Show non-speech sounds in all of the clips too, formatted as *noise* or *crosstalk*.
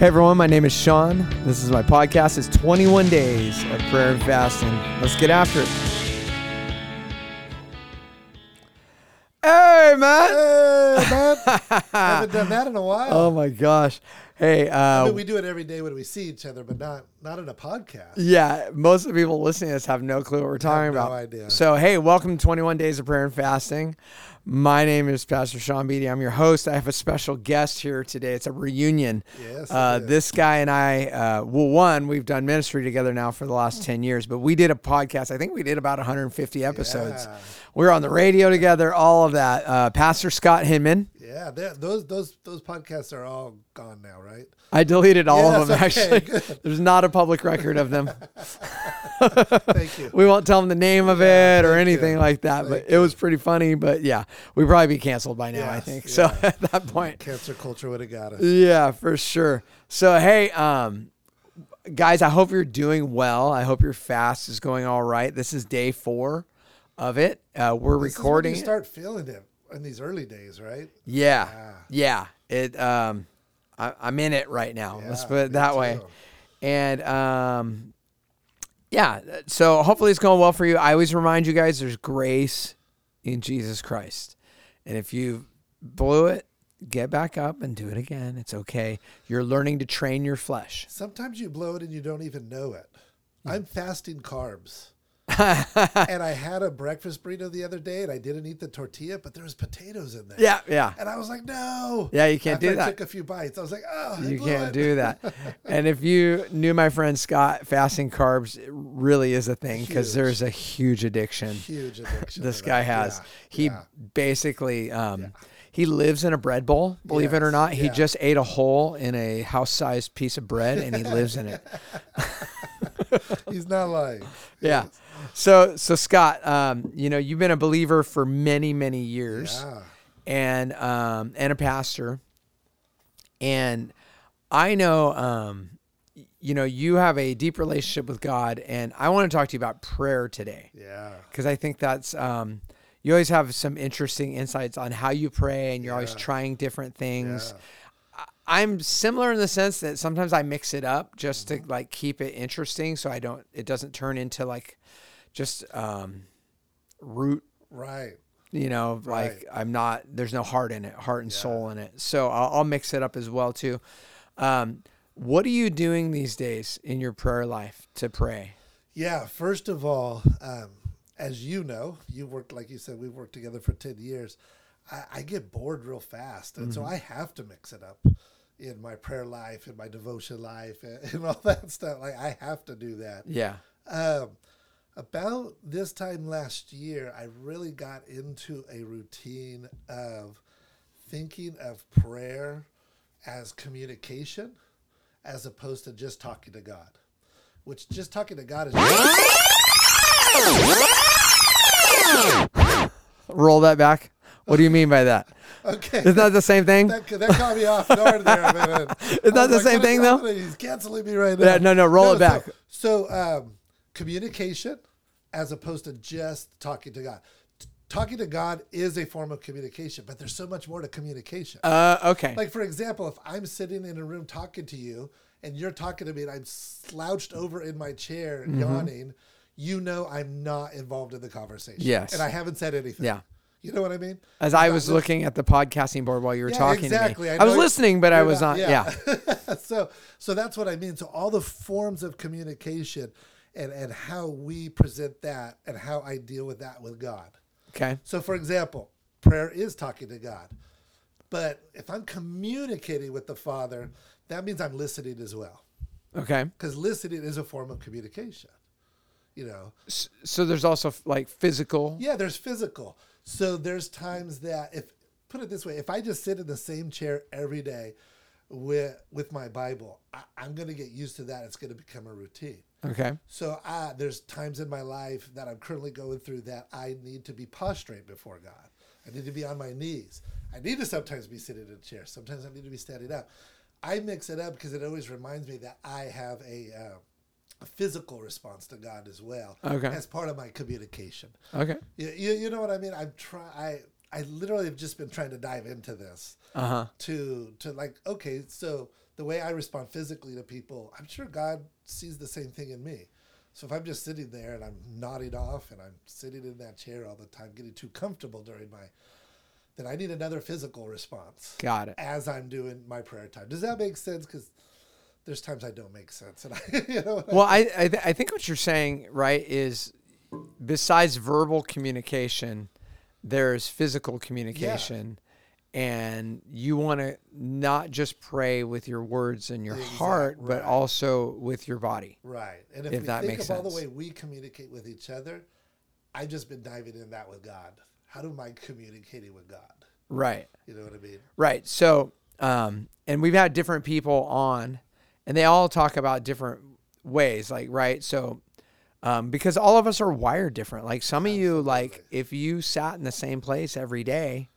Hey everyone, my name is Sean. This is my podcast. It's 21 days of prayer and fasting. Let's get after it. Hey, man. Hey, man. *laughs* Haven't done that in a while. Oh my gosh. Hey, I uh, mean, we do it every day when we see each other, but not not in a podcast. yeah, most of the people listening to this have no clue what we're talking no about. idea. So, hey, welcome to 21 Days of Prayer and Fasting. My name is Pastor Sean Beatty. I'm your host. I have a special guest here today. It's a reunion. Yes, Uh, this guy and I, uh, well, one, we've done ministry together now for the last 10 years, but we did a podcast. I think we did about 150 episodes. Yeah. We were on the radio together, all of that. Uh, Pastor Scott Hinman. Yeah, those those those podcasts are all gone now, right? I deleted all of them, okay, actually. good. *laughs* There's not a public record of them. *laughs* Thank you. we won't tell them the name of Yeah, it or anything you. like that, but Thank it was pretty funny. But yeah, we'd probably be canceled by now, I Yes, think. So *laughs* at that point, Cancer culture would have got us. Yeah, for sure. So hey, um, guys, I hope you're doing well. I hope your fast is going all right. This is day four of it. Uh, we're This recording. you start feeling it in these early days, right? yeah, yeah. It. Um, I, I'm in it right now. Let's put it that way. too. And um, yeah. So hopefully it's going well for you. I always remind you guys, there's grace in Jesus Christ, and if you blew it. Get back up and do it again. It's okay. You're learning to train your flesh. Sometimes you blow it and you don't even know it. Hmm. I'm fasting carbs. *laughs* and I had a breakfast burrito the other day and I didn't eat the tortilla, but there was potatoes in there. Yeah, yeah. And I was like, no. Yeah, you can't After do that. I took a few bites. I was like, oh, You can't it. do that. *laughs* and if you knew my friend Scott, fasting carbs really is a thing because there's a huge addiction Huge *laughs* addiction. this guy that. has. Yeah, He yeah. basically um, he lives in a bread bowl. Believe it or Yes, not, he just ate a hole in a house-sized piece of bread and he lives in it. *laughs* He's not lying. Yeah. So so Scott, um, you know you've been a believer for many many years. Yeah. and um, and a pastor. And I know, um, you know, you have a deep relationship with God, and I want to talk to you about prayer today Yeah. because I think that's um, you always have some interesting insights on how you pray, and you're always trying different things. Yeah. I'm similar in the sense that sometimes I mix it up just to like keep it interesting, so I don't it doesn't turn into like just um, root Right. you know like Right. i'm not there's no heart in it heart and soul in it so I'll, I'll mix it up as well too um, what are you doing these days in your prayer life to pray Yeah. First of all, um, as you know, you worked, like you said, we've worked together for 10 years. I, I get bored real fast. And Mm-hmm. so I have to mix it up in my prayer life, in my devotion life, and, *laughs* and all that stuff. Like, I have to do that. yeah Um, about this time last year, I really got into a routine of thinking of prayer as communication as opposed to just talking to God. Which just talking to God is roll that back what do you mean by that okay. isn't that the same thing That, that caught me off guard there. a minute. *laughs* Isn't that I was the same thing, though?" He's canceling me right now. Yeah, no, no, roll it back. So, so, um, communication as opposed to just talking to God. T- Talking to God is a form of communication, but there's so much more to communication. uh, okay like, for example, if I'm sitting in a room talking to you and you're talking to me and I'm slouched over in my chair Mm-hmm. yawning, you know I'm not involved in the conversation. Yes. And I haven't said anything. Yeah. You know what I mean? as i was looking at the podcasting board while you were Yeah, talking exactly. to me I i, was listening but i was not, yeah, *laughs* so so that's what I mean. So all the forms of communication and and how we present that and how I deal with that with God. okay So for example, prayer is talking to God. But if I'm communicating with the Father, that means I'm listening as well. okay Because listening is a form of communication. You know, so there's also like physical yeah, there's physical. So there's times that if put it this way, if I just sit in the same chair every day with with my Bible, I, I'm going to get used to that. It's going to become a routine. okay So there's times in my life that I'm currently going through that I need to be prostrate before God. I need to be on my knees. I need to sometimes be sitting in a chair. Sometimes I need to be standing up. I mix it up because it always reminds me that I have a, uh, a physical response to God as well Okay. as part of my communication. okay You, you, you know what I mean? I'm try I I literally have just been trying to dive into this uh-huh to to like okay, so the way I respond physically to people, I'm sure God sees the same thing in me. So if I'm just sitting there and I'm nodding off and I'm sitting in that chair all the time, getting too comfortable during my, then I need another physical response Got it. as I'm doing my prayer time. Does that make sense? Because there's times I don't make sense, and I, *laughs* you know, Well, I I, th- I think what you're saying, right, is besides verbal communication, there's physical communication, and you want to not just pray with your words and your Exact- heart, but right. also with your body. right. And if, If we that think makes of all the way we communicate with each other, I've just been diving in that with God. How do I communicating with God? Right. You know what I mean? Right. So, um, and we've had different people on, and they all talk about different ways. Like, right. So, um, because all of us are wired different. Like some of you, like if you sat in the same place every day,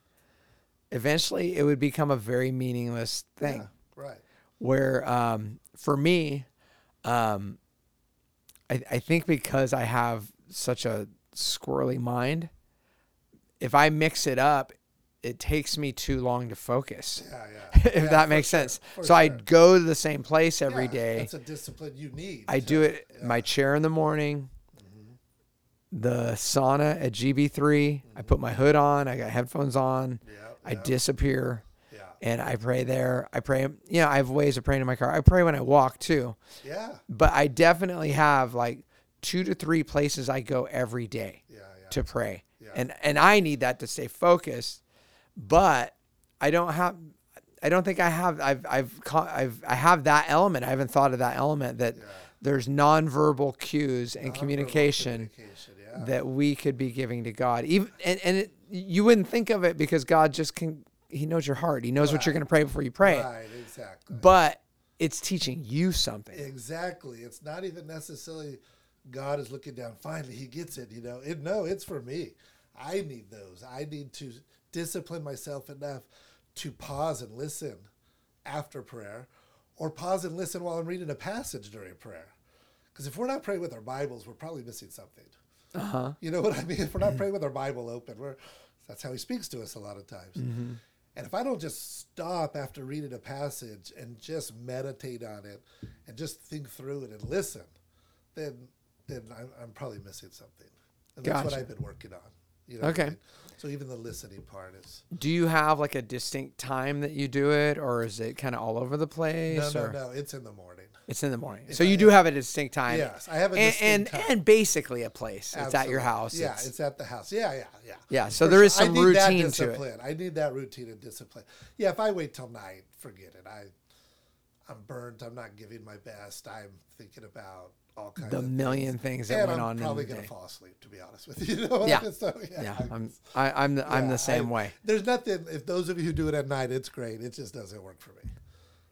eventually it would become a very meaningless thing. Yeah, right. Where, um, for me, um, I, I think because I have such a squirrely mind, if I mix it up, it takes me too long to focus Yeah, yeah. *laughs* if Yeah, that makes sure, sense. for So sure. I go to the same place every Yeah, day. That's a discipline you need. I to- do it yeah. my chair in the morning, mm-hmm. the sauna at GB3. I put my hood on. I got headphones on. Yeah, I disappear and I pray there. I pray. You know, I have ways of praying in my car. I pray when I walk too, yeah, but I definitely have like two to three places I go every day yeah, yeah. to pray. Yeah. And and I need that to stay focused. But I don't have I don't think I have I've I've I've I have that element. I haven't thought of that element that Yeah. there's nonverbal cues and Nonverbal communication communication, yeah. that we could be giving to God. Even and and it, you wouldn't think of it because God just can he knows your heart. He knows what you're going to pray before you pray. Right, exactly. But it's teaching you something. Exactly. It's not even necessarily God is looking down. Finally, He gets it. You know, it, no, it's for me. I need those. I need to discipline myself enough to pause and listen after prayer, or pause and listen while I'm reading a passage during prayer. Because if we're not praying with our Bibles, we're probably missing something. Uh huh. You know what I mean? If we're not *laughs* praying with our Bible open, we're that's how He speaks to us a lot of times. And if I don't just stop after reading a passage and just meditate on it and just think through it and listen, then then I'm, I'm probably missing something. And that's what I've been working on. You know what I Okay. mean? So even the listening part is Do you have like a distinct time that you do it, or is it kind of all over the place? no, or no. It's in the morning. It's in the morning. If So I- you do have a distinct time. Yes, I have a and distinct and, time. and basically a place. It's at your house. Yeah, It's- it's, at the house. Yeah, yeah, yeah. yeah. So For there is sure. I some routine to it. discipline. I need that routine and discipline. Yeah, if I wait till night, forget it. I, I'm burnt. I'm not giving my best. I'm thinking about all kinds The million things. things that and went I'm on probably in the gonna day. fall asleep. To be honest with *laughs* you, you know? Yeah. *laughs* so, yeah, Yeah, I- I'm I, I'm the, I'm the same I- way. There's nothing. If those of you who do it at night, it's great. It just doesn't work for me.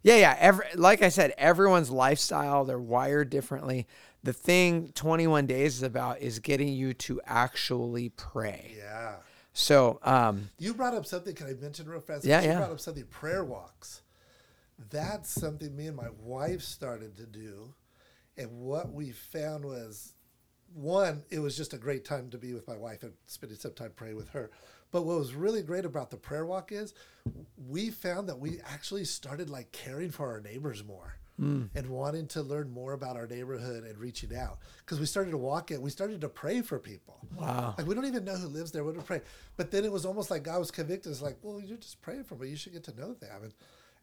Yeah, yeah. Every like I said, everyone's lifestyle, they're wired differently. The thing 21 days is about is getting you to actually pray. Yeah. So, um, You brought up something. Can I mention real fast? Yeah, you yeah. brought up something. Prayer walks. That's something me and my wife started to do, and what we found was, one, it was just a great time to be with my wife and spending some time praying with her. But what was really great about the prayer walk is, we found that we actually started like caring for our neighbors more. Hmm. And wanting to learn more about our neighborhood and reaching out because we started to walk it, we started to pray for people. wow. Like we don't even know who lives there. We don't pray. But then it was almost like God was convicted. It's like, well, you're just praying for me. You should get to know them. And,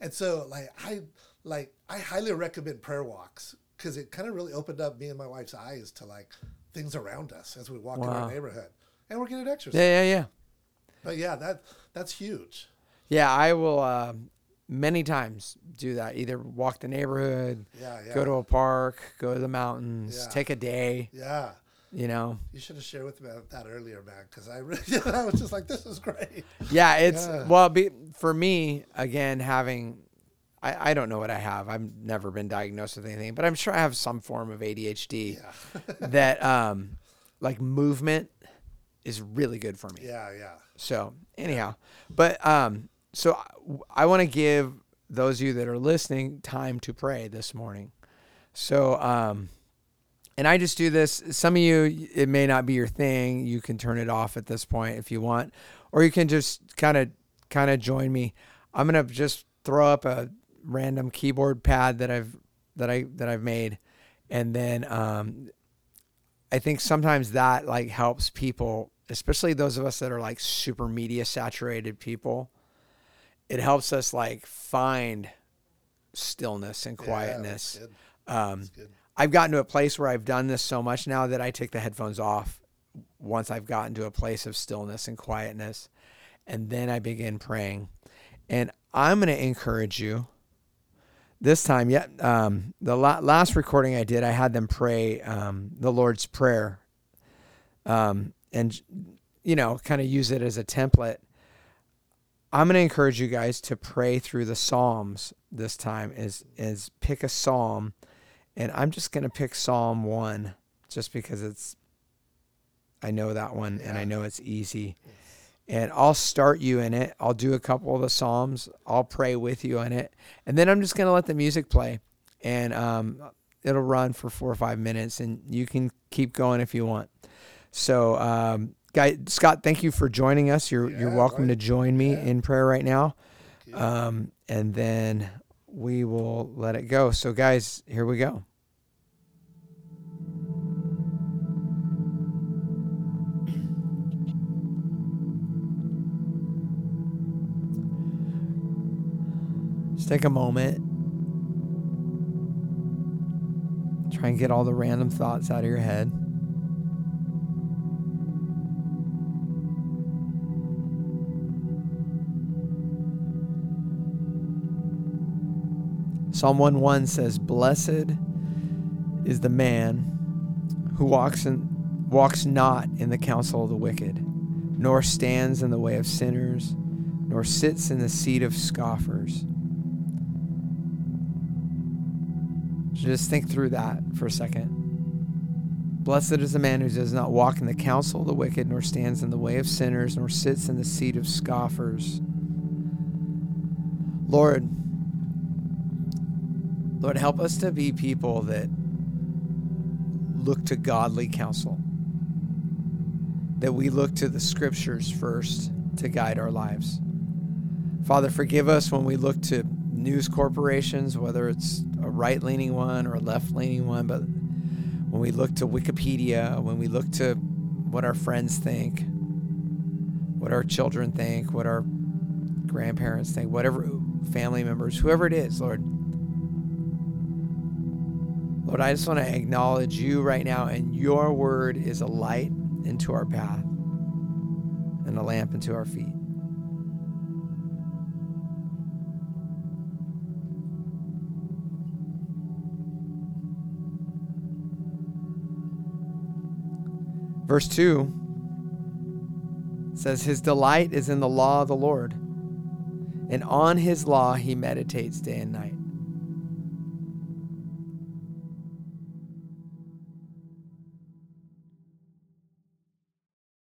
and so like I like I highly recommend prayer walks because it kind of really opened up me and my wife's eyes to like things around us as we walk in our neighborhood. And we're getting exercise. Yeah, yeah, yeah. But yeah, that that's huge. Yeah, I will um, many times do that. Either walk the neighborhood, Yeah, yeah. go to a park, go to the mountains, Yeah. take a day, yeah. you know. You should have shared with me that earlier, man, because I really *laughs* I was just like, this is great. Yeah, it's well be, for me again having I, I don't know what I have. I've never been diagnosed with anything, but I'm sure I have some form of ADHD Yeah. *laughs* that um like movement is really good for me. yeah, yeah. So anyhow, but um, so I, I want to give those of you that are listening time to pray this morning. So um, and I just do this. Some of you, it may not be your thing. You can turn it off at this point if you want, or you can just kind of kind of join me. I'm gonna just throw up a random keyboard pad that I've that I that I've made, and then um, I think sometimes that like helps people, especially those of us that are like super media saturated people. It helps us like find stillness and Yeah, quietness. good. um. I've gotten to a place where I've done this so much now that I take the headphones off once I've gotten to a place of stillness and quietness. And then I begin praying. And I'm going to encourage you this time. Yeah, um, the la- last recording I did, I had them pray um, the Lord's Prayer um, and, you know, kind of use it as a template. I'm going to encourage you guys to pray through the Psalms this time is is pick a psalm and I'm just going to pick Psalm 1 just because it's I know that one and I know it's easy. And I'll start you in it. I'll do a couple of the psalms. I'll pray with you in it. And then I'm just going to let the music play and um, it'll run for 4 or 5 minutes and you can keep going if you want. So um Guy Scott, thank you for joining us. You're you're welcome right. to join me Yeah. in prayer right now. Um, and then we will let it go. So, guys, here we go. Take a moment. Try and get all the random thoughts out of your head. Psalm 1 1 says, Blessed is the man who walks in, walks not in the counsel of the wicked, nor stands in the way of sinners, nor sits in the seat of scoffers. Just think through that for a second. Blessed is the man who does not walk in the counsel of the wicked, nor stands in the way of sinners, nor sits in the seat of scoffers. Lord, Lord, help us to be people that look to godly counsel, that we look to the scriptures first to guide our lives. Father, forgive us when we look to news corporations, whether it's a right leaning one or a left leaning one, but when we look to Wikipedia, when we look to what our friends think, what our children think, what our grandparents think, whatever family members, whoever it is, Lord. Lord, I just want to acknowledge you right now, and your word is a light into our path and a lamp into our feet. Verse 2 says, His delight is in the law of the Lord, and on his law he meditates day and night.